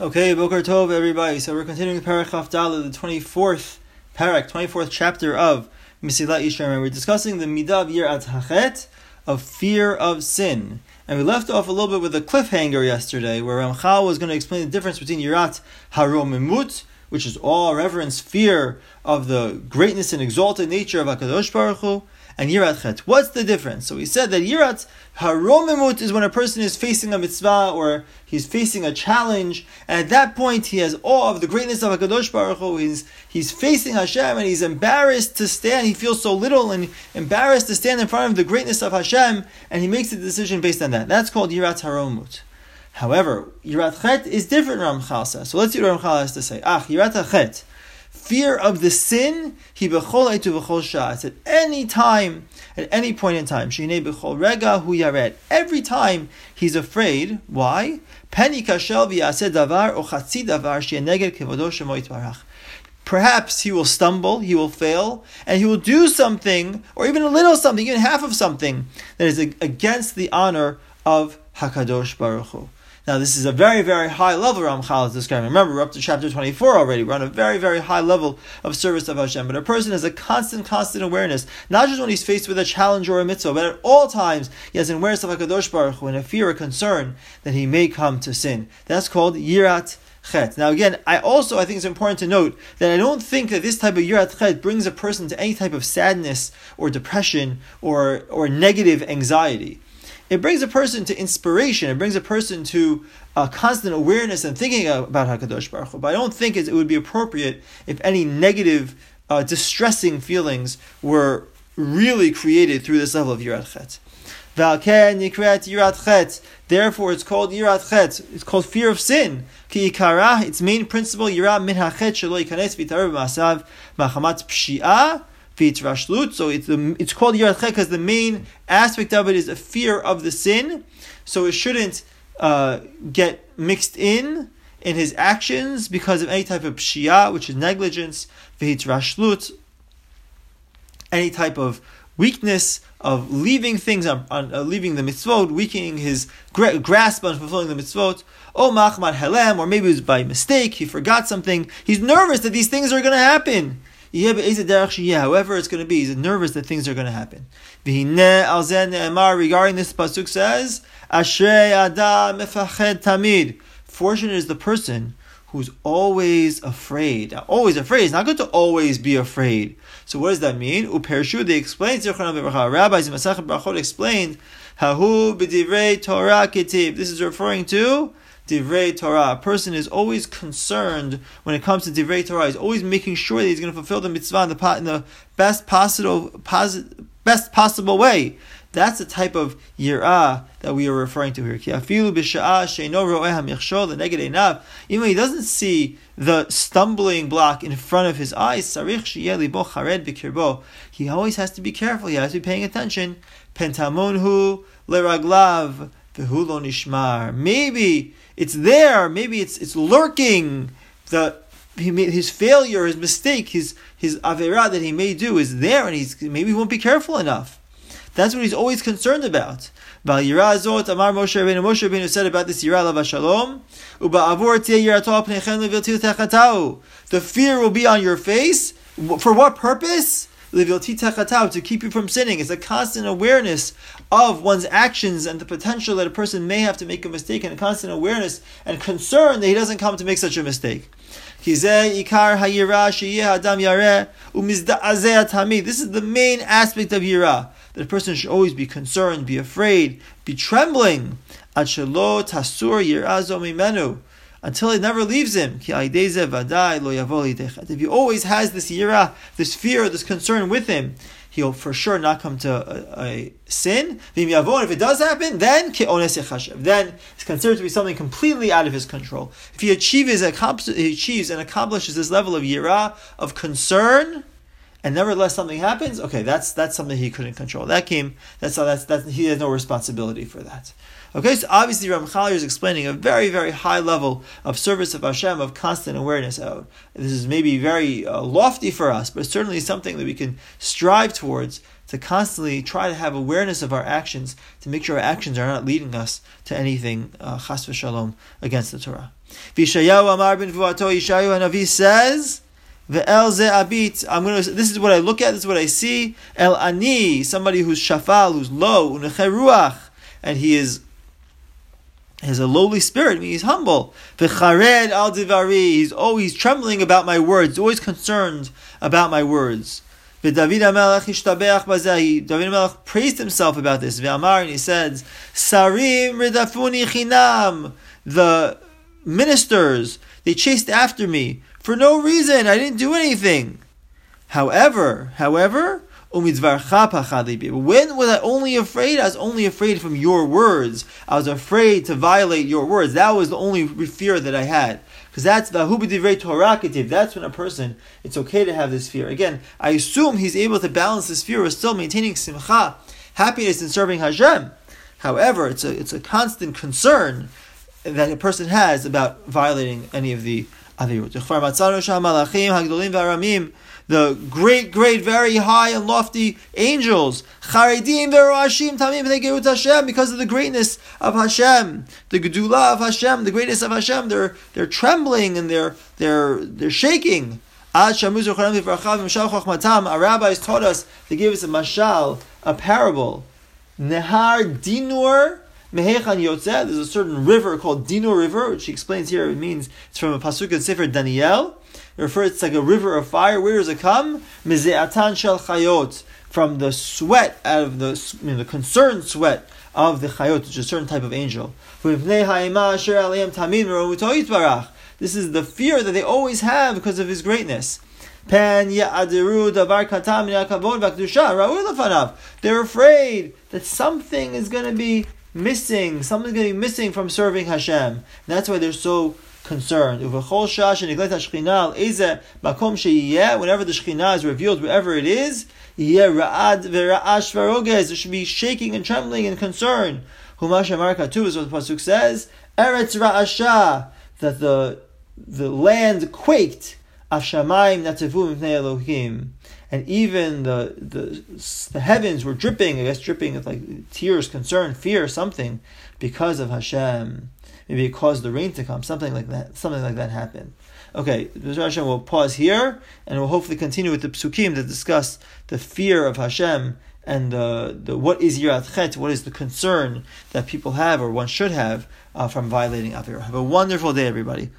Okay, Boker Tov, everybody. So we're continuing Perek Chaf Dalet, the 24th Perek, 24th chapter of Mesilat Yesharim. And we're discussing the Midat Yirat Hachet, of fear of sin. And we left off a little bit with a cliffhanger yesterday, where Ramchal was going to explain the difference between Yirat Haromimut, which is awe, reverence, fear of the greatness and exalted nature of HaKadosh Baruch Hu, and Yirat Chet. What's the difference? So we said that Yirat Haromimut is when a person is facing a mitzvah or he's facing a challenge, and at that point he has awe of the greatness of HaKadosh Baruch Hu. He's, he's facing Hashem and he's embarrassed to stand. He feels so little and embarrassed to stand in front of the greatness of Hashem, and he makes a decision based on that. That's called Yirat Haromimut. However, Yirat Chet is different, Ramchal says. So let's see what Ramchal has to say. Ah, Yirat Chet fear of the sin, he bechol to bechol shas. At any time, at any point in time, shine bechol rega hu yared. Every time he's afraid. Why? Penny kashel v'yaseh davar or chatzi davar she'neged kevodo shemo yitbarach. Perhaps he will stumble, he will fail, and he will do something, or even a little something, even half of something, that is against the honor of Hakadosh Baruch Hu. Now, this is a very, very high level Ramchal is describing. Remember, we're up to chapter 24 already. We're on a very, very high level of service of Hashem. But a person has a constant, constant awareness, not just when he's faced with a challenge or a mitzvah, but at all times he has an awareness of HaKadosh Baruch Hu and a fear or concern that he may come to sin. That's called Yirat Chet. Now again, I also I think it's important to note that I don't think that this type of yirat chet brings a person to any type of sadness or depression or or negative anxiety it brings a person to inspiration. It brings a person to a constant awareness and thinking about Hakadosh Baruch Hu. But I don't think it would be appropriate if any negative, uh, distressing feelings were really created through this level of yirat chet. Therefore, it's called yirat chet. It's called fear of sin. Ki its main principle yirat min hachet shelo yikanes v'tarev masav machamat pshi'ah v'yitrashlut. So it's the, it's called yirat chet because the main aspect of it is a fear of the sin. So it shouldn't uh, get mixed in in his actions because of any type of pshia, which is negligence, v'yitrashlut, any type of weakness of leaving things on, on uh, leaving the mitzvot, weakening his gra- grasp on fulfilling the mitzvot. Oh, machmad helem, or maybe it was by mistake, he forgot something. He's nervous that these things are going to happen. However, it's going to be. He's nervous that things are going to happen. Regarding this pasuk says, "Ashrei adam mefached tamid." Fortunate is the person who's always afraid. Always afraid. It's not good to always be afraid. So what does that mean? They explain, rabbis in Masachet Brachot explained, Hahu. This is referring to divrei Torah. A person is always concerned when it comes to divrei Torah. He's always making sure that he's going to fulfill the mitzvah in the, in the best possible, best possible way. That's the type of yirah that we are referring to here. Even when he doesn't see the stumbling block in front of his eyes, he always has to be careful. He has to be paying attention. Pentamonhu leraglav nishmar. Maybe it's there. Maybe it's it's lurking. The his failure, his mistake, his his avera that he may do is there, and he's maybe he won't be careful enough. That's what he's always concerned about. Amar Moshe Rabbeinu, Moshe Rabbeinu said about this Yirah Lava Shalom, The fear will be on your face. For what purpose? To keep you from sinning. It's a constant awareness of one's actions and the potential that a person may have to make a mistake, and a constant awareness and concern that he doesn't come to make such a mistake. This is the main aspect of yirah that a person should always be concerned, be afraid, be trembling. Until it never leaves him. If he always has this yira, this fear, this concern with him, he'll for sure not come to a, a sin. If it does happen, then then it's considered to be something completely out of his control. If he achieves, he achieves and accomplishes this level of yira, of concern, and nevertheless something happens, okay, that's that's something he couldn't control. That came, that's how that's that's he has no responsibility for that. Okay, so obviously Ramchal is explaining a very, very high level of service of Hashem, of constant awareness. Uh, this is maybe very uh, lofty for us, but certainly something that we can strive towards to to constantly try to have awareness of our actions, to make sure our actions are not leading us to anything uh, chas v'shalom against the Torah. Vishayahu Amar ben Vuato Yishayu Hanavi says, The el ze abit. I'm gonna. This is what I look at. This is what I see. El ani, somebody who's shafal, who's low, unecheruach, and he is has a lowly spirit. He's humble. V'chared al divari. He's always trembling about my words. Always concerned about my words. David Melech praised himself about this. V'amar, and he says, Sarim ridafuni chinam. The ministers, they chased after me for no reason. I didn't do anything. However, however, when was I only afraid? I was only afraid from your words. I was afraid to violate your words. That was the only fear that I had. Because that's the hubidivrei torakativ. That's when a person, it's okay to have this fear. Again, I assume he's able to balance this fear with still maintaining simcha, happiness in serving Hashem. However, it's a, it's a constant concern that a person has about violating any of the. The great, great, very high and lofty angels, because of the greatness of Hashem, the gedula of Hashem, the greatness of Hashem, they're they're trembling and they're they're they're shaking. Our rabbis taught us, they gave us a mashal, a parable. Nehar dinur Mehechan Yotzeh, there's a certain river called Dinur River, which he explains here, it means it's from a pasuk in Sefer Daniel. It refers to like a river of fire. Where does it come? Mize'atan shel chayot, from the sweat out of the you know, the concerned sweat of the chayot, which is a certain type of angel. This is the fear that they always have because of his greatness. They're afraid that something is going to be missing, something's going to be missing from serving Hashem. That's why they're so concerned. Whenever the Shekhinah is revealed, wherever it is, there should be shaking and trembling and concern. Humash Amar too is what the Pasuk says, Eretz Ra'asha, that the, the land quaked, Ashamayim Natavu Elohim and even the, the the heavens were dripping, I guess dripping with like tears, concern, fear, something, because of Hashem. Maybe it caused the rain to come, something like that. Something like that happened. Okay, Hashem will pause here, and we'll hopefully continue with the psukim to discuss the fear of Hashem and the, the what is yirat chet, what is the concern that people have or one should have uh, from violating avir. Have a wonderful day, everybody.